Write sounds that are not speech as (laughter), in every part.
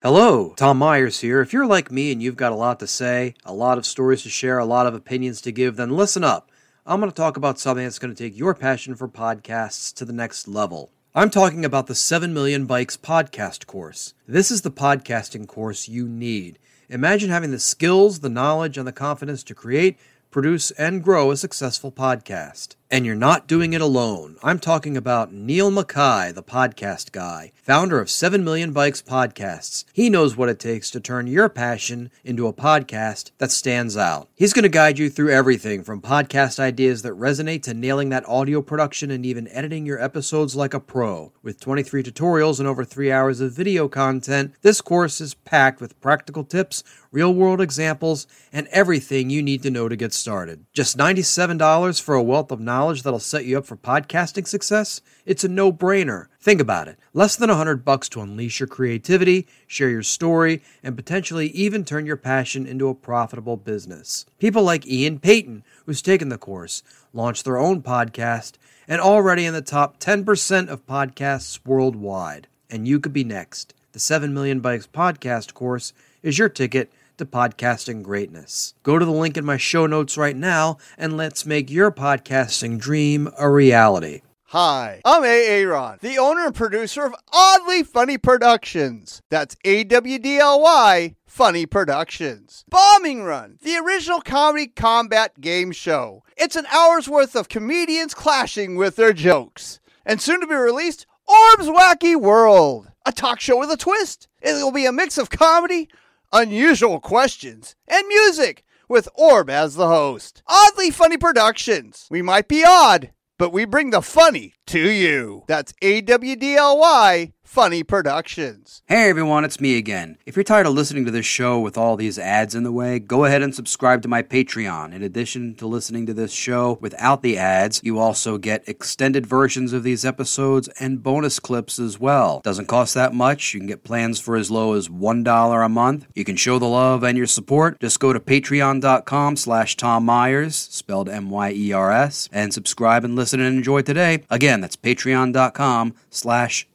Hello, Tom Myers here. If you're like me and you've got a lot to say, a lot of stories to share, a lot of opinions to give, then listen up. I'm going to talk about something that's going to take your passion for podcasts to the next level. I'm talking about the 7 Million Bikes podcast course. This is the podcasting course you need. Imagine having the skills, the knowledge, and the confidence to create, produce, and grow a successful podcast. And you're not doing it alone. I'm talking about Neil Mackay, the podcast guy, founder of 7 Million Bikes Podcasts. He knows what it takes to turn your passion into a podcast that stands out. He's going to guide you through everything from podcast ideas that resonate to nailing that audio production and even editing your episodes like a pro. With 23 tutorials and over three hours of video content, this course is packed with practical tips, real world examples, and everything you need to know to get started. Just $97 for a wealth of knowledge knowledge that'll set you up for podcasting success, it's a no-brainer. Think about it. Less than 100 bucks to unleash your creativity, share your story, and potentially even turn your passion into a profitable business. People like Ian Payton, who's taken the course, launched their own podcast, and already in the top 10% of podcasts worldwide. And you could be next. The 7 Million Bikes podcast course is your ticket to podcasting greatness. Go to the link in my show notes right now and let's make your podcasting dream a reality. Hi, I'm A. Aaron, the owner and producer of Awdly Funny Productions. That's A W D L Y Funny Productions. Bombing Run, the original comedy combat game show. It's an hour's worth of comedians clashing with their jokes. And soon to be released, Orb's Wacky World, a talk show with a twist. It will be a mix of comedy, unusual questions, and music with Orb as the host. Awdly Funny Productions. We might be odd, but we bring the funny to you. That's A W D L Y Funny Productions. Hey everyone, it's me again. If you're tired of listening to this show with all these ads in the way, go ahead and subscribe to my Patreon. In addition to listening to this show without the ads, you also get extended versions of these episodes and bonus clips as well. Doesn't cost that much. You can get plans for as low as $1 a month. You can show the love and your support. Just go to patreon.com slash Tom Myers, spelled M-Y-E-R-S, and subscribe and listen and enjoy today. Again, that's patreon.com slash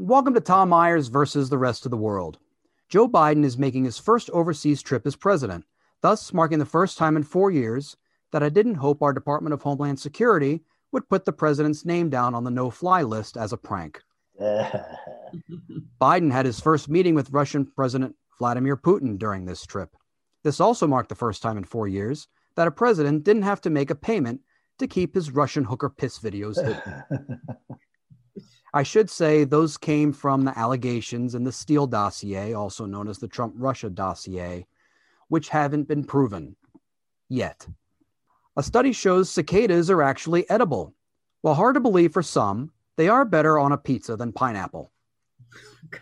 Welcome to Tom Myers versus the rest of the world. Joe Biden is making his first overseas trip as president, thus marking the first time in four years that I didn't hope our Department of Homeland Security would put the president's name down on the no fly list as a prank. (laughs) Biden had his first meeting with Russian President Vladimir Putin during this trip. This also marked the first time in four years that a president didn't have to make a payment to keep his Russian hooker piss videos hidden. (laughs) I should say those came from the allegations in the Steele dossier, also known as the Trump Russia dossier, which haven't been proven yet. A study shows cicadas are actually edible. While hard to believe for some, they are better on a pizza than pineapple. Oh,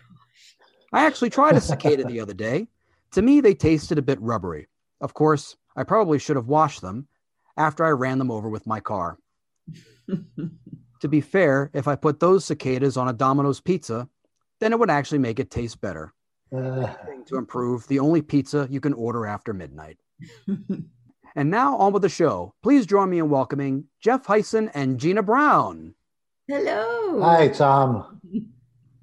I actually tried a cicada the other day. To me, they tasted a bit rubbery. Of course, I probably should have washed them after I ran them over with my car. (laughs) To be fair, if I put those cicadas on a Domino's pizza, then it would actually make it taste better. Uh, To improve, the only pizza you can order after midnight. (laughs) and now on with the show. Please join me in welcoming Jeff Heisen and Gina Brown. Hello. hi, Tom.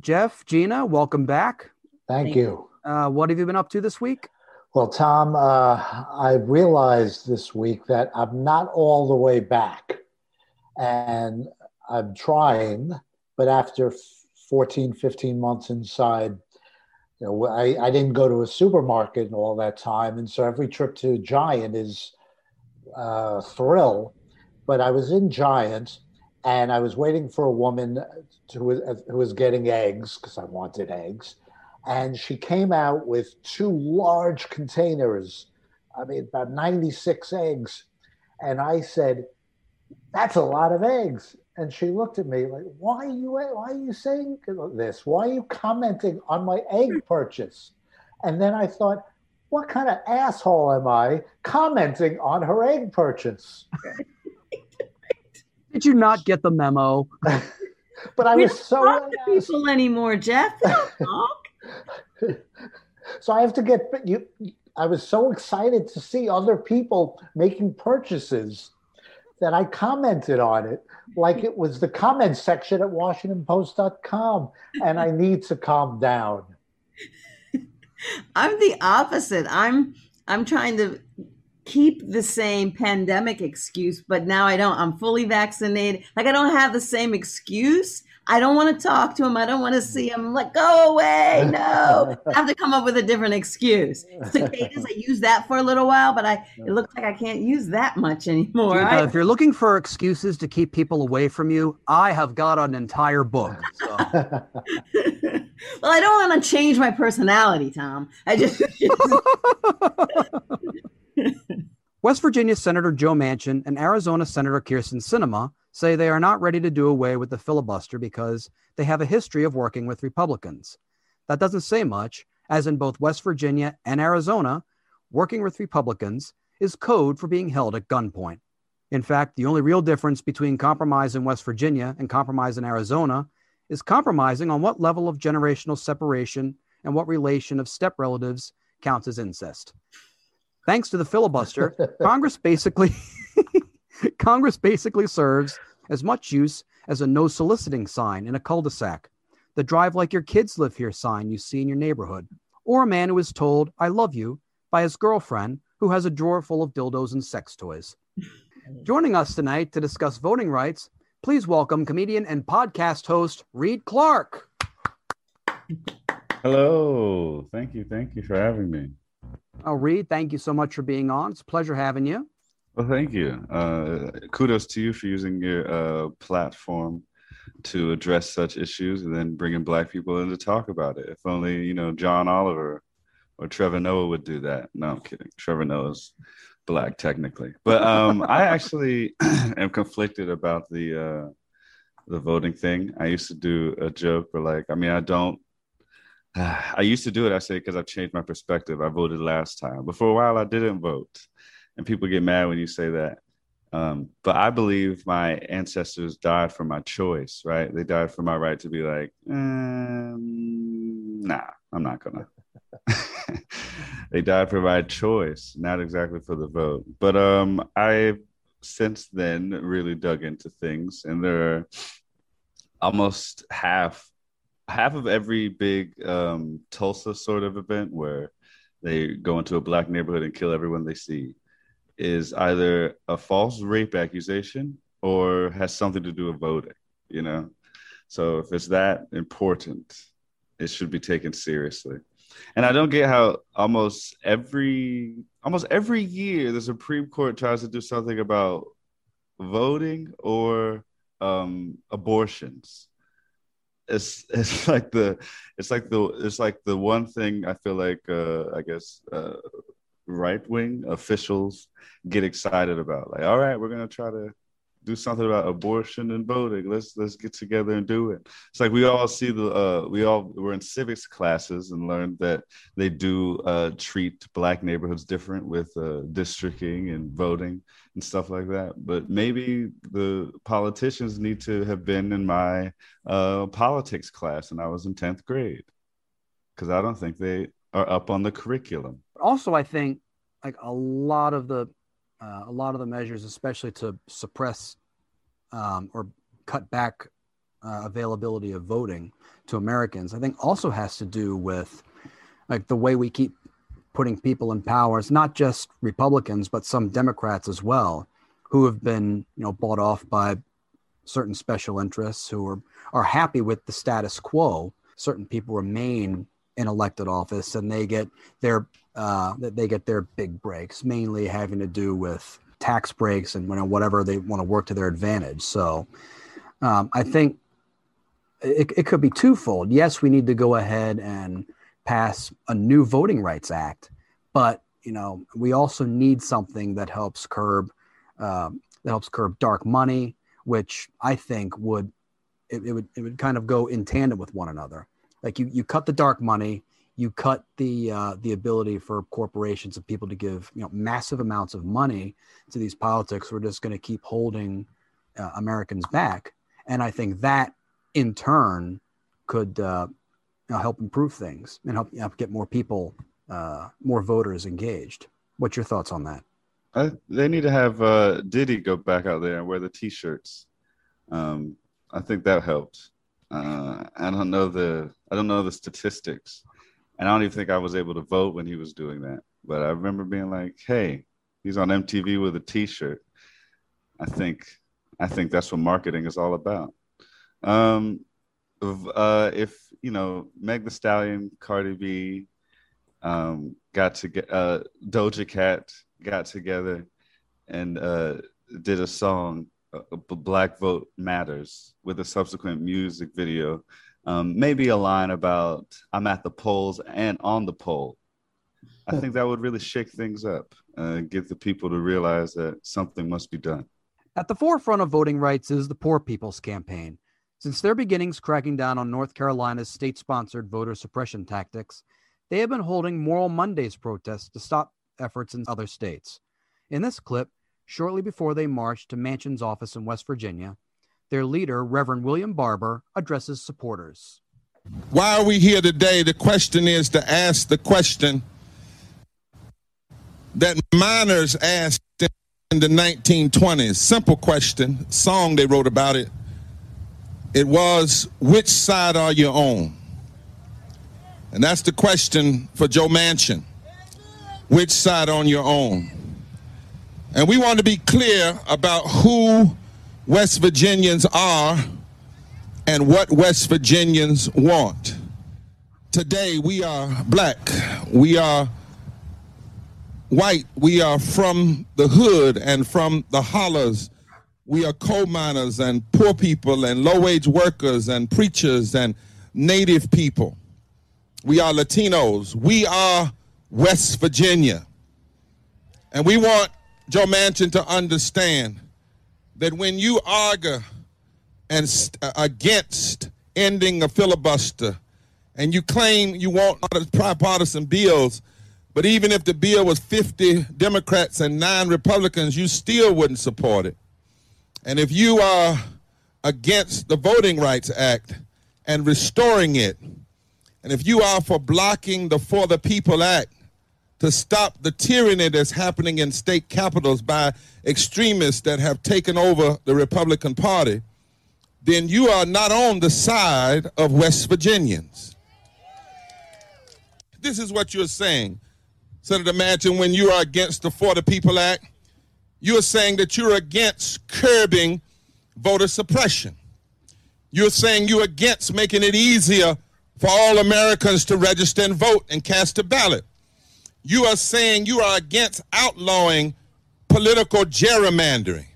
Jeff, Gina, welcome back. Thank Thank you. Uh, what have you been up to this week? Well, Tom, uh, I realized this week that I'm not all the way back. And I'm trying, but after 14, 15 months inside, you know, I, I didn't go to a supermarket in all that time. And so every trip to Giant is a thrill. But I was in Giant and I was waiting for a woman to, who was getting eggs because I wanted eggs. And she came out with two large containers, I mean, about 96 eggs. And I said, That's a lot of eggs. And she looked at me like, Why are you, why are you saying this? Why are you commenting on my egg hmm. purchase? And then I thought, what kind of asshole am I commenting on her egg purchase? (laughs) Did you not get the memo? (laughs) but I we was don't so talk to people anymore, Jeff. We don't (laughs) talk. so I have to get you. I was so excited to see other people making purchases that I commented on it like mm-hmm. it was the comment section at WashingtonPost.com, and I need to calm down. (laughs) I'm the opposite. I'm I'm trying to keep the same pandemic excuse, but now I don't. I'm fully vaccinated. Like I don't have the same excuse. I don't want to talk to him. I don't want to see him. I'm like, go away. No. I have to come up with a different excuse. Cicadas, (laughs) I used that for a little while, but I it looks like I can't use that much anymore. Gina, I- uh, if you're looking for excuses to keep people away from you, I have got an entire book. So. (laughs) well, I don't want to change my personality, Tom. I just (laughs) West Virginia Senator Joe Manchin and Arizona Senator Kyrsten Sinema say they are not ready to do away with the filibuster because they have a history of working with Republicans. That doesn't say much, as in both West Virginia and Arizona, working with Republicans is code for being held at gunpoint. In fact, the only real difference between compromise in West Virginia and compromise in Arizona is compromising on what level of generational separation and what relation of step relatives counts as incest. Thanks to the filibuster, (laughs) Congress basically (laughs) Congress basically serves as much use as a no soliciting sign in a cul-de-sac, the drive like your kids live here sign you see in your neighborhood, or a man who is told I love you by his girlfriend who has a drawer full of dildos and sex toys. Joining us tonight to discuss voting rights, please welcome comedian and podcast host Reed Clark. Hello. Thank you. Thank you for having me. Oh, Reed, thank you so much for being on. It's a pleasure having you. Well, thank you. Uh, kudos to you for using your uh, platform to address such issues and then bringing Black people in to talk about it. If only, you know, John Oliver or Trevor Noah would do that. No, I'm kidding. Trevor Noah's Black technically. But um, I actually (clears throat) am conflicted about the uh, the voting thing. I used to do a joke where, like, I mean, I don't (sighs) I used to do it, I say, because I've changed my perspective. I voted last time, but for a while I didn't vote. And people get mad when you say that. Um, but I believe my ancestors died for my choice, right? They died for my right to be like, um, nah, I'm not gonna. (laughs) they died for my choice, not exactly for the vote. But um, I've since then really dug into things, and there are almost half half of every big um, Tulsa sort of event where they go into a black neighborhood and kill everyone they see is either a false rape accusation or has something to do with voting, you know? So if it's that important, it should be taken seriously. And I don't get how almost every almost every year the Supreme Court tries to do something about voting or um, abortions it's it's (laughs) like the it's like the it's like the one thing I feel like uh, I guess uh, right wing officials get excited about. Like, all right, we're gonna try to do something about abortion and voting. Let's let's get together and do it. It's like we all see the uh, we all were in civics classes and learned that they do uh, treat black neighborhoods different with uh, districting and voting and stuff like that. But maybe the politicians need to have been in my uh, politics class and I was in tenth grade because I don't think they are up on the curriculum. Also, I think like a lot of the uh, a lot of the measures, especially to suppress um, or cut back uh, availability of voting to Americans, I think also has to do with like the way we keep putting people in power. It's not just Republicans, but some Democrats as well, who have been you know bought off by certain special interests who are are happy with the status quo. Certain people remain in elected office, and they get their uh, they get their big breaks, mainly having to do with tax breaks and you know, whatever they want to work to their advantage. So um, I think it, it could be twofold. Yes, we need to go ahead and pass a new voting rights act, but you know we also need something that helps curb um, that helps curb dark money, which I think would it, it would it would kind of go in tandem with one another. Like you you cut the dark money, you cut the uh, the ability for corporations and people to give you know massive amounts of money to these politics. We're just going to keep holding uh, Americans back, and I think that in turn could uh, you know, help improve things and help, help get more people, uh, more voters engaged. What's your thoughts on that? I, they need to have uh, Diddy go back out there and wear the T-shirts. Um, I think that helped. Uh, I don't know the I don't know the statistics, and I don't even think I was able to vote when he was doing that. But I remember being like, "Hey, he's on MTV with a T-shirt." I think I think that's what marketing is all about. Um, uh, if you know Meg The Stallion, Cardi B, um, got to get uh, Doja Cat got together and uh, did a song, "Black Vote Matters," with a subsequent music video. Um, maybe a line about "I'm at the polls and on the poll." I think that would really shake things up, uh, get the people to realize that something must be done. At the forefront of voting rights is the Poor People's Campaign. Since their beginnings cracking down on North Carolina's state sponsored voter suppression tactics, they have been holding Moral Mondays protests to stop efforts in other states. In this clip, shortly before they marched to Manchin's office in West Virginia, their leader, Reverend William Barber, addresses supporters. Why are we here today? The question is to ask the question that miners asked in the 1920s. Simple question, song they wrote about it. It was, which side are you on? And that's the question for Joe Manchin. Which side on your own? And we want to be clear about who West Virginians are and what West Virginians want. Today we are black. We are white. We are from the hood and from the hollers we are coal miners and poor people and low wage workers and preachers and native people. We are Latinos. We are West Virginia. And we want Joe Manchin to understand that when you argue and st- uh, against ending a filibuster and you claim you want bipartisan bills, but even if the bill was 50 Democrats and nine Republicans, you still wouldn't support it. And if you are against the Voting Rights Act and restoring it, and if you are for blocking the For the People Act to stop the tyranny that's happening in state capitals by extremists that have taken over the Republican Party, then you are not on the side of West Virginians. This is what you're saying. Senator Manchin, when you are against the For the People Act, you're saying that you're against curbing voter suppression. You're saying you're against making it easier for all Americans to register and vote and cast a ballot. You are saying you are against outlawing political gerrymandering.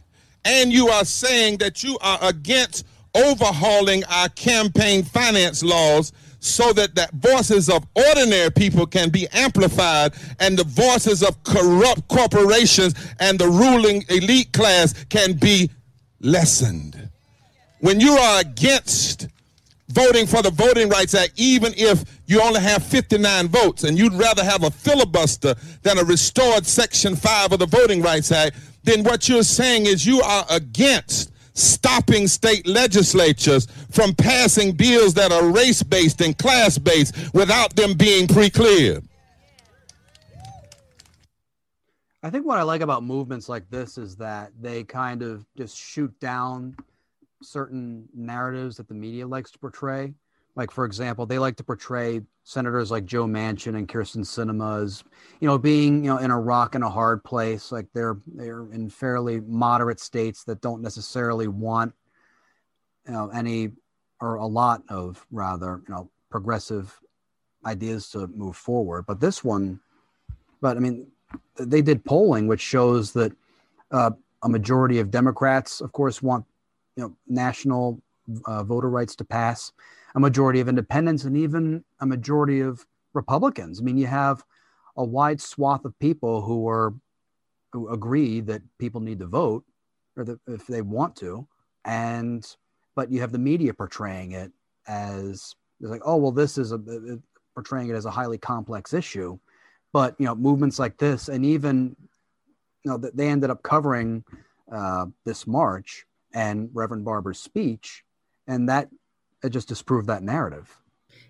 And you are saying that you are against overhauling our campaign finance laws so that the voices of ordinary people can be amplified and the voices of corrupt corporations and the ruling elite class can be lessened. When you are against voting for the Voting Rights Act, even if you only have 59 votes and you'd rather have a filibuster than a restored Section 5 of the Voting Rights Act, then what you're saying is you are against stopping state legislatures from passing bills that are race based and class based without them being pre cleared. I think what I like about movements like this is that they kind of just shoot down certain narratives that the media likes to portray. Like, for example, they like to portray senators like Joe Manchin and Kyrsten Sinema as, you know, being, you know, in a rock and a hard place. Like they're they're in fairly moderate states that don't necessarily want, you know, any or a lot of rather, you know, progressive ideas to move forward. But this one, but I mean, they did polling which shows that uh, a majority of Democrats, of course, want you know national uh, voter rights to pass a majority of independents and even a majority of Republicans. I mean, you have a wide swath of people who are who agree that people need to vote or if they want to, and but you have the media portraying it as like, oh well, this is a portraying it as a highly complex issue, but you know, movements like this, and even you know, they ended up covering uh, this march and Reverend Barber's speech, and that it just disproved that narrative.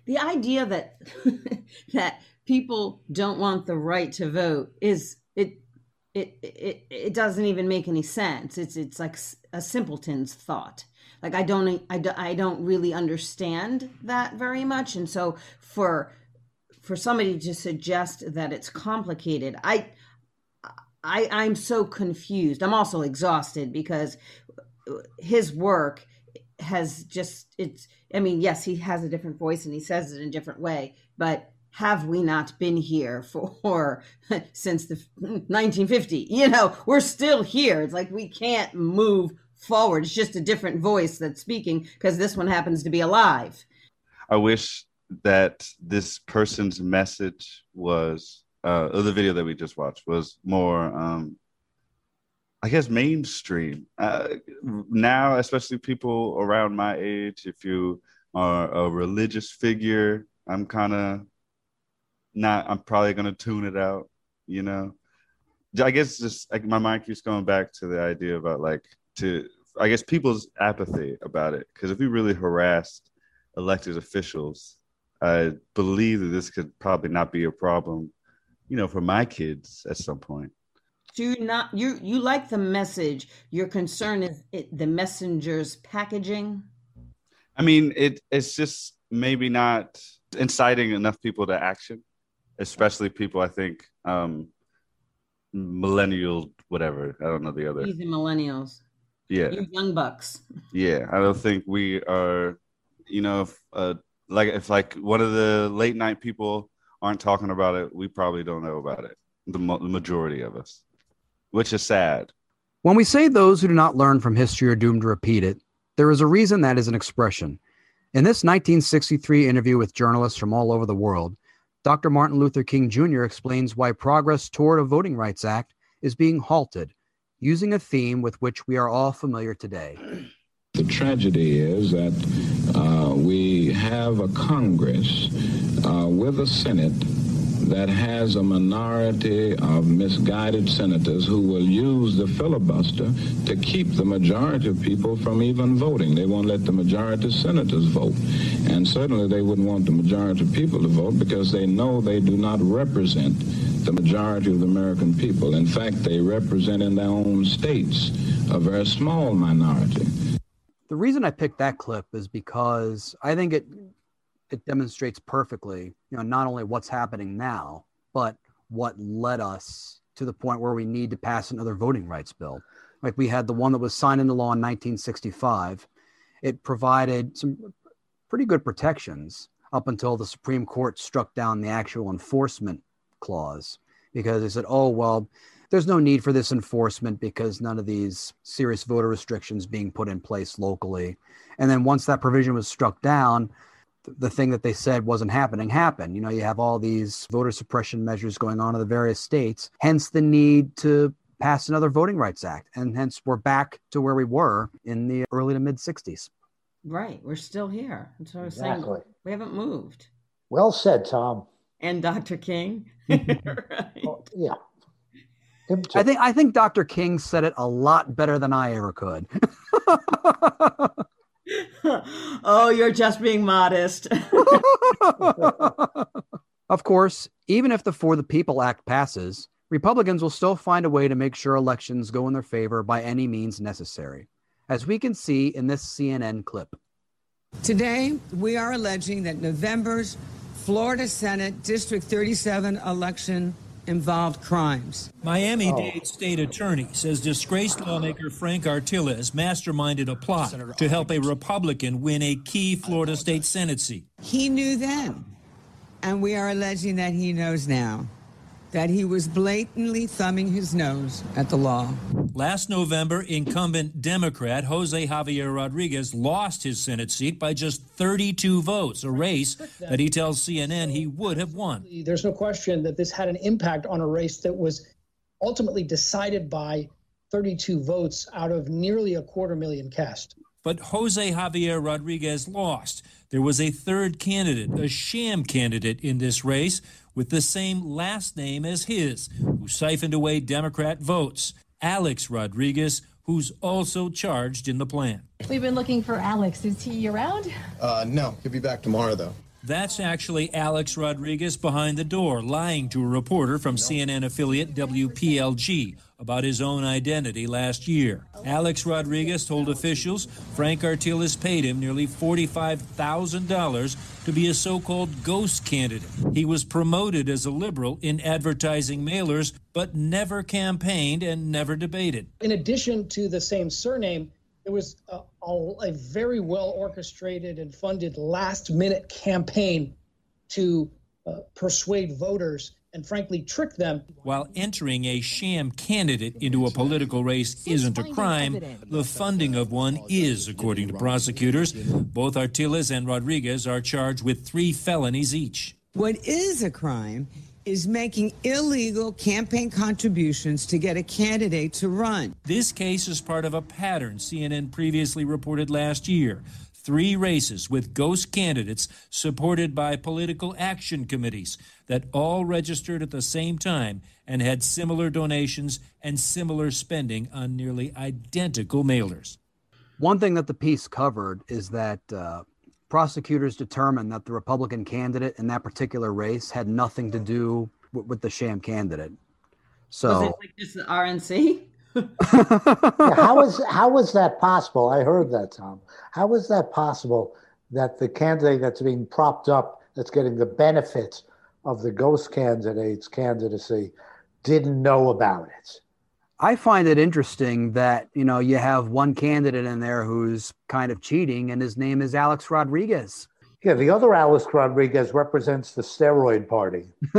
The idea that (laughs) that people don't want the right to vote is it it it it doesn't even make any sense. It's it's like a simpleton's thought. Like I don't I, I don't really understand that very much, and so for for somebody to suggest that it's complicated, I I I'm so confused. I'm also exhausted because his work has just it's I mean, yes, he has a different voice and he says it in a different way, but have we not been here (laughs) for since the 1950 you know we're still here. It's like we can't move forward. It's just a different voice that's speaking because this one happens to be alive. I wish that this person's message was uh the video that we just watched was more um I guess mainstream uh, now, especially people around my age. If you are a religious figure, I'm kind of not. I'm probably gonna tune it out. You know, I guess just like my mind keeps going back to the idea about like to. I guess people's apathy about it because if we really harassed elected officials, I believe that this could probably not be a problem. You know, for my kids at some point do not you you like the message. Your concern is it, the messenger's packaging? I mean it it's just maybe not inciting enough people to action especially people i think um millennial whatever i don't know the other. These millennials. Yeah. You young bucks. Yeah i don't think we are you know if, uh like if like one of the late night people aren't talking about it we probably don't know about it the, the majority of us which is sad. When we say those who do not learn from history are doomed to repeat it, there is a reason that is an expression. In this 1963 interview with journalists from all over the world, Dr. Martin Luther King Jr. explains why progress toward a Voting Rights Act is being halted, using a theme with which we are all familiar today. The tragedy is that uh, we have a Congress uh, with a Senate that has a minority of misguided senators who will use the filibuster to keep the majority of people from even voting. They won't let the majority of senators vote. And certainly they wouldn't want the majority of people to vote because they know they do not represent the majority of the American people. In fact, they represent in their own states a very small minority. The reason I picked that clip is because I think it it demonstrates perfectly, you know, not only what's happening now, but what led us to the point where we need to pass another voting rights bill. Like we had the one that was signed into law in 1965. It provided some pretty good protections up until the Supreme Court struck down the actual enforcement clause because they said, oh, well, there's no need for this enforcement because none of these serious voter restrictions being put in place locally. And then once that provision was struck down, the thing that they said wasn't happening happened. You know, you have all these voter suppression measures going on in the various states, hence the need to pass another Voting Rights Act. And hence we're back to where we were in the early to mid 60s. Right. We're still here. That's what I was exactly. saying. We haven't moved. Well said, Tom. And Dr. King. (laughs) (laughs) right. oh, yeah. I think I think Dr. King said it a lot better than I ever could. (laughs) oh, you're just being modest. (laughs) of course, even if the For the People Act passes, Republicans will still find a way to make sure elections go in their favor by any means necessary, as we can see in this CNN clip. Today, we are alleging that November's Florida Senate District 37 election involved crimes. Miami Dade State Attorney says disgraced lawmaker Frank Artiles masterminded a plot to help a Republican win a key Florida state Senate seat. He knew then, and we are alleging that he knows now that he was blatantly thumbing his nose at the law. Last November, incumbent Democrat Jose Javier Rodriguez lost his Senate seat by just 32 votes, a race that he tells CNN he would have won. There's no question that this had an impact on a race that was ultimately decided by 32 votes out of nearly a quarter million cast. But Jose Javier Rodriguez lost. There was a third candidate, a sham candidate in this race with the same last name as his, who siphoned away Democrat votes. Alex Rodriguez, who's also charged in the plan. We've been looking for Alex. Is he around? Uh, no, he'll be back tomorrow, though. That's actually Alex Rodriguez behind the door, lying to a reporter from CNN affiliate WPLG about his own identity last year. Alex Rodriguez told officials Frank Artiles paid him nearly $45,000 to be a so called ghost candidate. He was promoted as a liberal in advertising mailers, but never campaigned and never debated. In addition to the same surname, it was a, a, a very well orchestrated and funded last minute campaign to uh, persuade voters and frankly trick them. While entering a sham candidate into a political race isn't a crime, the funding of one is, according to prosecutors. Both Artiles and Rodriguez are charged with three felonies each. What is a crime is making illegal campaign contributions to get a candidate to run. This case is part of a pattern CNN previously reported last year. Three races with ghost candidates supported by political action committees that all registered at the same time and had similar donations and similar spending on nearly identical mailers. One thing that the piece covered is that uh, prosecutors determined that the Republican candidate in that particular race had nothing to do with, with the sham candidate. So was it like just the RNC? (laughs) yeah, how is how is that possible? I heard that, Tom. How is that possible that the candidate that's being propped up, that's getting the benefits of the ghost candidate's candidacy, didn't know about it? I find it interesting that you know you have one candidate in there who's kind of cheating, and his name is Alex Rodriguez. Yeah, the other Alex Rodriguez represents the steroid party. (laughs)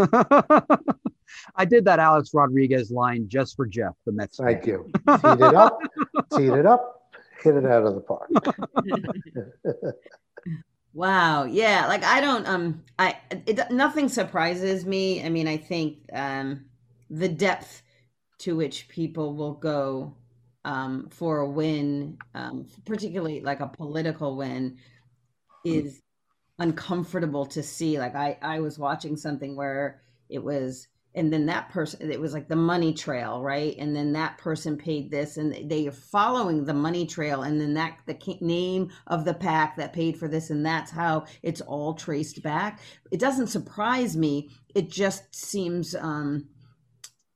I did that Alex Rodriguez line just for Jeff, the Mets. Thank you. Teed it up, (laughs) teed it up, hit it out of the park. (laughs) wow. Yeah. Like I don't. Um. I. It. Nothing surprises me. I mean, I think um, the depth to which people will go um, for a win, um, particularly like a political win, is uncomfortable to see. Like I, I was watching something where it was and then that person it was like the money trail right? And then that person paid this and they are following the money trail and then that the name of the pack that paid for this and that's how it's all traced back. It doesn't surprise me. It just seems um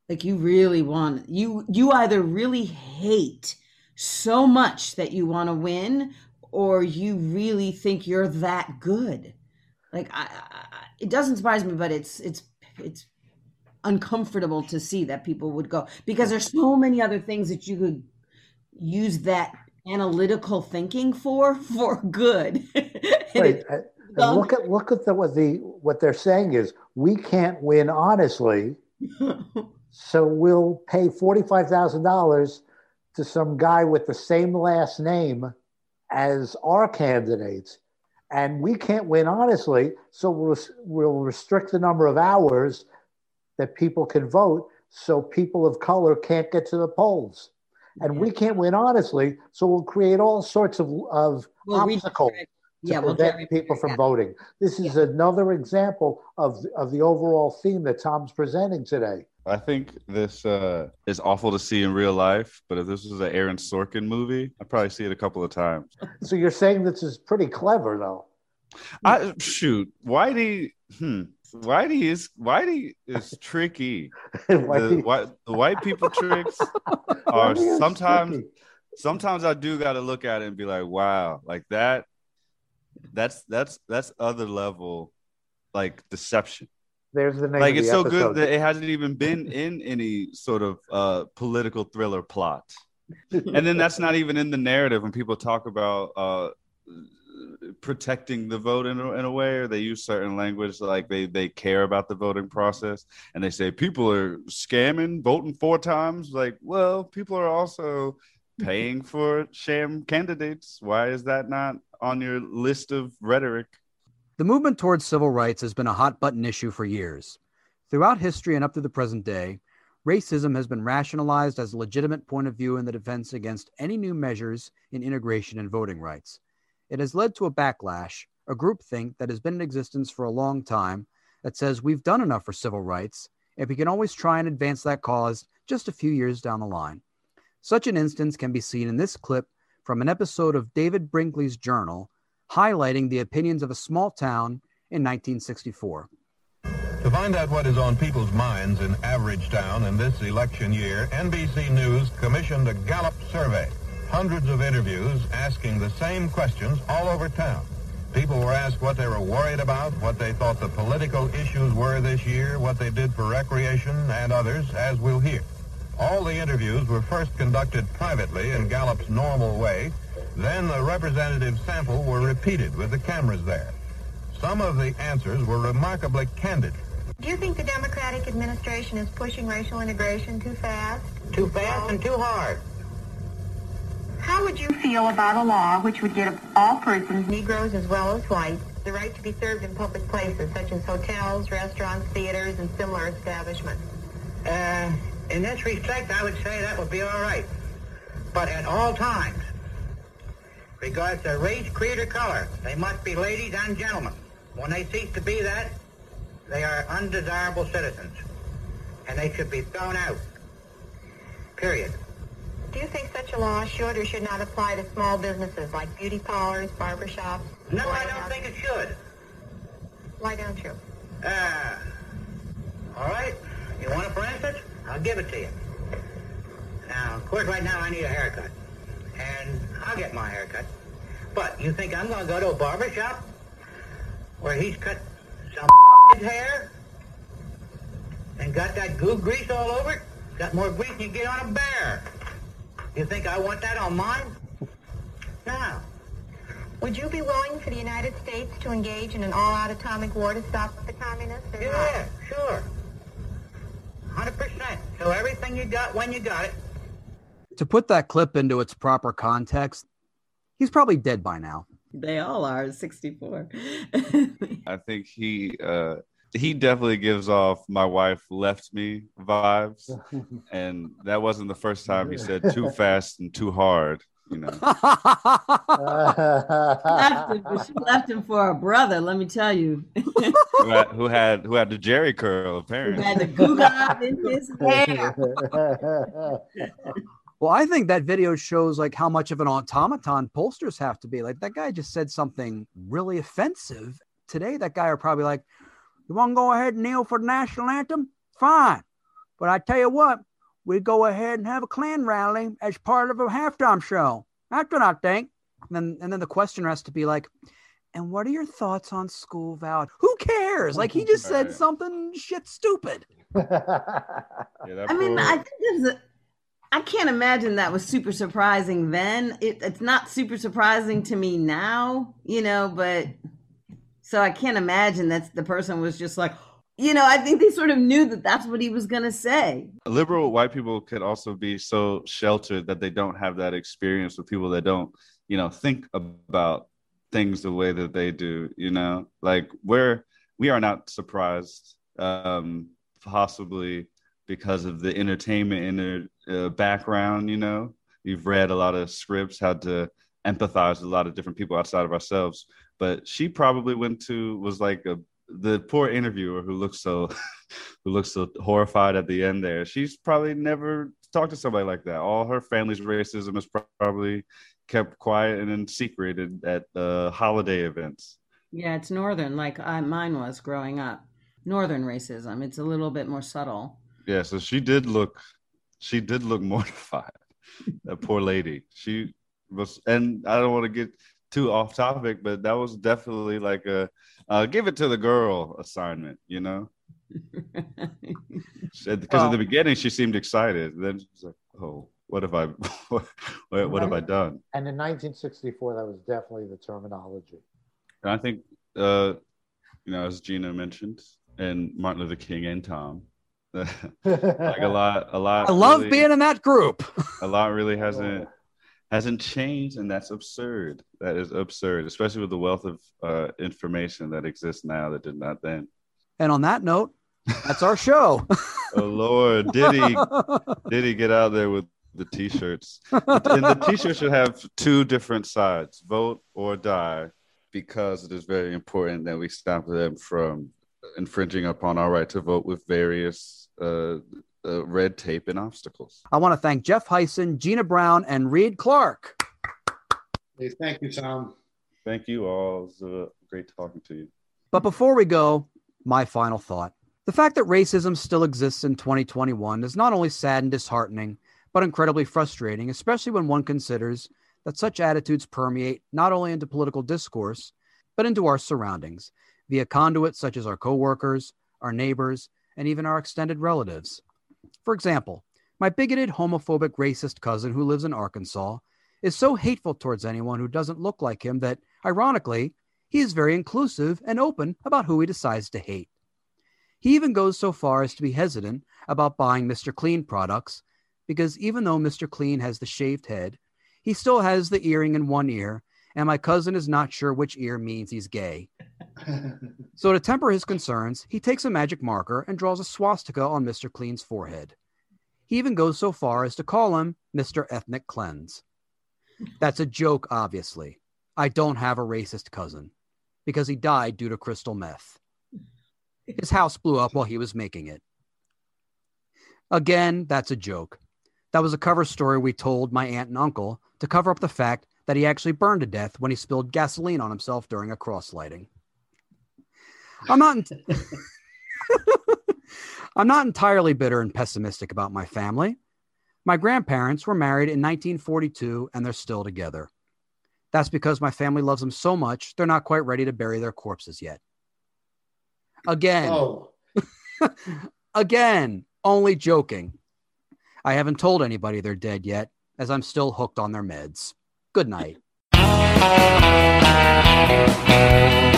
like you really want you you either really hate so much that you want to win or you really think you're that good like I, I it doesn't surprise me but it's it's it's uncomfortable to see that people would go because there's so many other things that you could use that analytical thinking for (laughs) for good. right. And look at look at the what the what they're saying is we can't win honestly, (laughs) so we'll pay forty five thousand dollars to some guy with the same last name as our candidates, and we can't win honestly, so we'll, we'll restrict the number of hours that people can vote so people of color can't get to the polls. And yeah. we can't win honestly, so we'll create all sorts of, of well, obstacles to yeah, prevent we'll people from voting. This is yeah. another example of, of the overall theme that Tom's presenting today. I think this uh, is awful to see in real life, but if this was an Aaron Sorkin movie, I'd probably see it a couple of times. So you're saying this is pretty clever, though? I shoot, Whitey. Hmm. Whitey is Whitey is tricky. (laughs) the, white, the white people tricks (laughs) are sometimes tricky. sometimes I do got to look at it and be like, wow, like that. That's that's that's other level, like deception. There's the name. Like it's so good that it hasn't even been in any sort of uh, political thriller plot, and then that's not even in the narrative when people talk about. Uh, protecting the vote in a, in a way or they use certain language like they they care about the voting process and they say people are scamming voting four times like well people are also paying for sham candidates why is that not on your list of rhetoric the movement towards civil rights has been a hot button issue for years throughout history and up to the present day racism has been rationalized as a legitimate point of view in the defense against any new measures in integration and voting rights. It has led to a backlash, a groupthink that has been in existence for a long time that says we've done enough for civil rights and we can always try and advance that cause just a few years down the line. Such an instance can be seen in this clip from an episode of David Brinkley's Journal highlighting the opinions of a small town in 1964. To find out what is on people's minds in Average Town in this election year, NBC News commissioned a Gallup survey. Hundreds of interviews asking the same questions all over town. People were asked what they were worried about, what they thought the political issues were this year, what they did for recreation, and others, as we'll hear. All the interviews were first conducted privately in Gallup's normal way. Then the representative sample were repeated with the cameras there. Some of the answers were remarkably candid. Do you think the Democratic administration is pushing racial integration too fast? Too fast and too hard. How would you feel about a law which would give all persons, Negroes as well as whites, the right to be served in public places such as hotels, restaurants, theaters, and similar establishments? Uh, in this respect, I would say that would be all right. But at all times, regardless of race, creed, or color, they must be ladies and gentlemen. When they cease to be that, they are undesirable citizens, and they should be thrown out. Period. Do you think such a law should or should not apply to small businesses like beauty parlors, barbershops? No, I don't think it should. Why don't you? Uh, all right. You want it for instance? I'll give it to you. Now, of course, right now I need a haircut. And I'll get my haircut. But you think I'm going to go to a barber shop where he's cut some (laughs) hair and got that goo grease all over it? Got more grease than you get on a bear. You think I want that on mine? No. Would you be willing for the United States to engage in an all-out atomic war to stop the communists? Yeah, not? sure. 100%. So everything you got when you got it. To put that clip into its proper context, he's probably dead by now. They all are 64. (laughs) I think he uh he definitely gives off my wife left me vibes. (laughs) And that wasn't the first time he said (laughs) too fast and too hard you know? Left him, she left him for a brother let me tell you. Who, had, who had who had the Jheri curl apparently who had the goo in his hair well i think that video shows like how much of an automaton pollsters have to be like that guy just said something really offensive today that guy are probably like you want to go ahead and kneel for the national anthem? Fine. But I tell you what, we go ahead and have a Klan rally as part of a halftime show. That's what I think. And then, and then the question has to be like, and what are your thoughts on school valid? Who cares? Like he just said (laughs) something shit stupid. (laughs) I mean, I think there's a. I can't imagine that was super surprising then. It, it's not super surprising to me now, you know, but so I can't imagine that the person was just like, you know, I think they sort of knew that that's what he was going to say. Liberal white people could also be so sheltered that they don't have that experience with people that don't, you know, think about things the way that they do, you know, like we're, we are not surprised, um, possibly because of the entertainment in their uh, background, you know, you've read a lot of scripts, how to empathize with a lot of different people outside of ourselves. But she probably went to was like a the poor interviewer who looks so (laughs) who looks so horrified at the end there. She's probably never talked to somebody like that. All her family's racism is probably kept quiet and in secret at uh, holiday events. Yeah it's northern like I, mine was growing up. Northern racism. It's a little bit more subtle. Yeah so she did look she did look (laughs) mortified that poor lady she was and i don't want to get too off topic, but that was definitely like a uh, give it to the girl assignment, you know? (laughs) Because well, at the beginning she seemed excited. Then she's like, oh, what have I, (laughs) what, what have I done? And in 1964, that was definitely the terminology. And I think, uh, you know, as Gina mentioned, and Martin Luther King and Tom, like a lot, a lot. I love really, being in that group. (laughs) a lot really (laughs) hasn't hasn't changed, and that's absurd. That is absurd, especially with the wealth of uh, information that exists now that did not then. And on that note, That's our show. (laughs) oh Lord, did he did he get out there with the t-shirts? and the t-shirt should have two different sides: vote or die, because it is very important that we stop them from infringing upon our right to vote with various uh, uh, red tape and obstacles. I want to thank Jeff Heisen, Gina Brown, and Reed Clark. Hey, thank you, Tom. Thank you all. It was uh, great talking to you. But before we go, my final thought. The fact that racism still exists in 2021 is not only sad and disheartening, but incredibly frustrating, especially when one considers that such attitudes permeate not only into political discourse, but into our surroundings via conduits such as our coworkers, our neighbors, and even our extended relatives. For example, my bigoted, homophobic, racist cousin who lives in Arkansas is so hateful towards anyone who doesn't look like him that, ironically, he is very inclusive and open about who he decides to hate. He even goes so far as to be hesitant about buying Mr. Clean products because even though Mr. Clean has the shaved head, he still has the earring in one ear, and my cousin is not sure which ear means he's gay. So, to temper his concerns, he takes a magic marker and draws a swastika on Mr. Clean's forehead. He even goes so far as to call him Mr. Ethnic Cleanse. That's a joke, obviously. I don't have a racist cousin because he died due to crystal meth. His house blew up while he was making it. Again, that's a joke. That was a cover story we told my aunt and uncle to cover up the fact that he actually burned to death when he spilled gasoline on himself during a cross lighting. I'm not. (laughs) I'm not entirely bitter and pessimistic about my family. My grandparents were married in 1942 and they're still together. That's because my family loves them so much, they're not quite ready to bury their corpses yet. Again, Oh, (laughs) again, only joking. I haven't told anybody they're dead yet, as I'm still hooked on their meds. Good night. (laughs)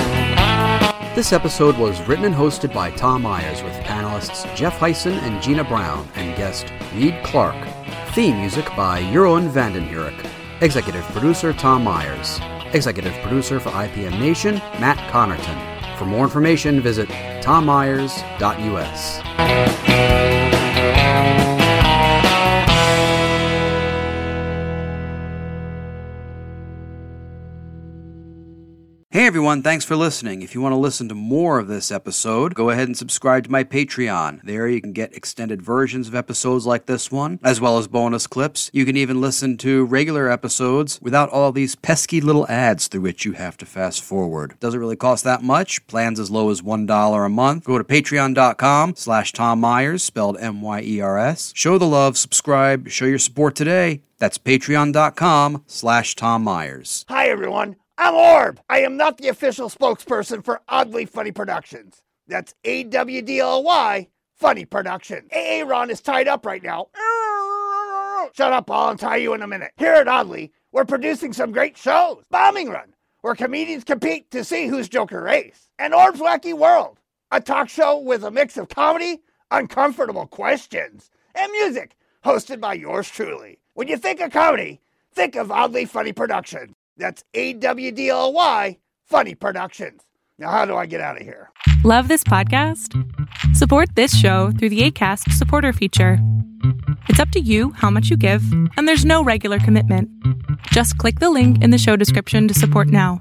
This episode was written and hosted by Tom Myers with panelists Jeff Heisen and Gina Brown and guest Reed Clark. Theme music by Jeroen Vandenhurik. Executive producer Tom Myers. Executive producer for IPM Nation, Matt Connerton. For more information, visit tommyers.us. Hey everyone, thanks for listening. If you want to listen to more of this episode, go ahead and subscribe to my Patreon. There you can get extended versions of episodes like this one, as well as bonus clips. You can even listen to regular episodes without all these pesky little ads through which you have to fast forward. Doesn't really cost that much. Plans as low as $1 a month. Go to patreon.com slash Tom Myers, spelled M-Y-E-R-S. Show the love, subscribe, show your support today. That's patreon.com slash Tom Myers. Hi, everyone. I'm Orb. I am not the official spokesperson for Awdly Funny Productions. That's A W D L Y Funny Productions. Aaron is tied up right now. Shut up, I'll untie you in a minute. Here at Awdly, we're producing some great shows. Bombing Run, where comedians compete to see who's Joker Race. And Orb's Wacky World, a talk show with a mix of comedy, uncomfortable questions, and music, hosted by yours truly. When you think of comedy, think of Awdly Funny Productions. That's A W D L Y Funny Productions. Now, how do I get out of here? Love this podcast? Support this show through the ACAST supporter feature. It's up to you how much you give, and there's no regular commitment. Just click the link in the show description to support now.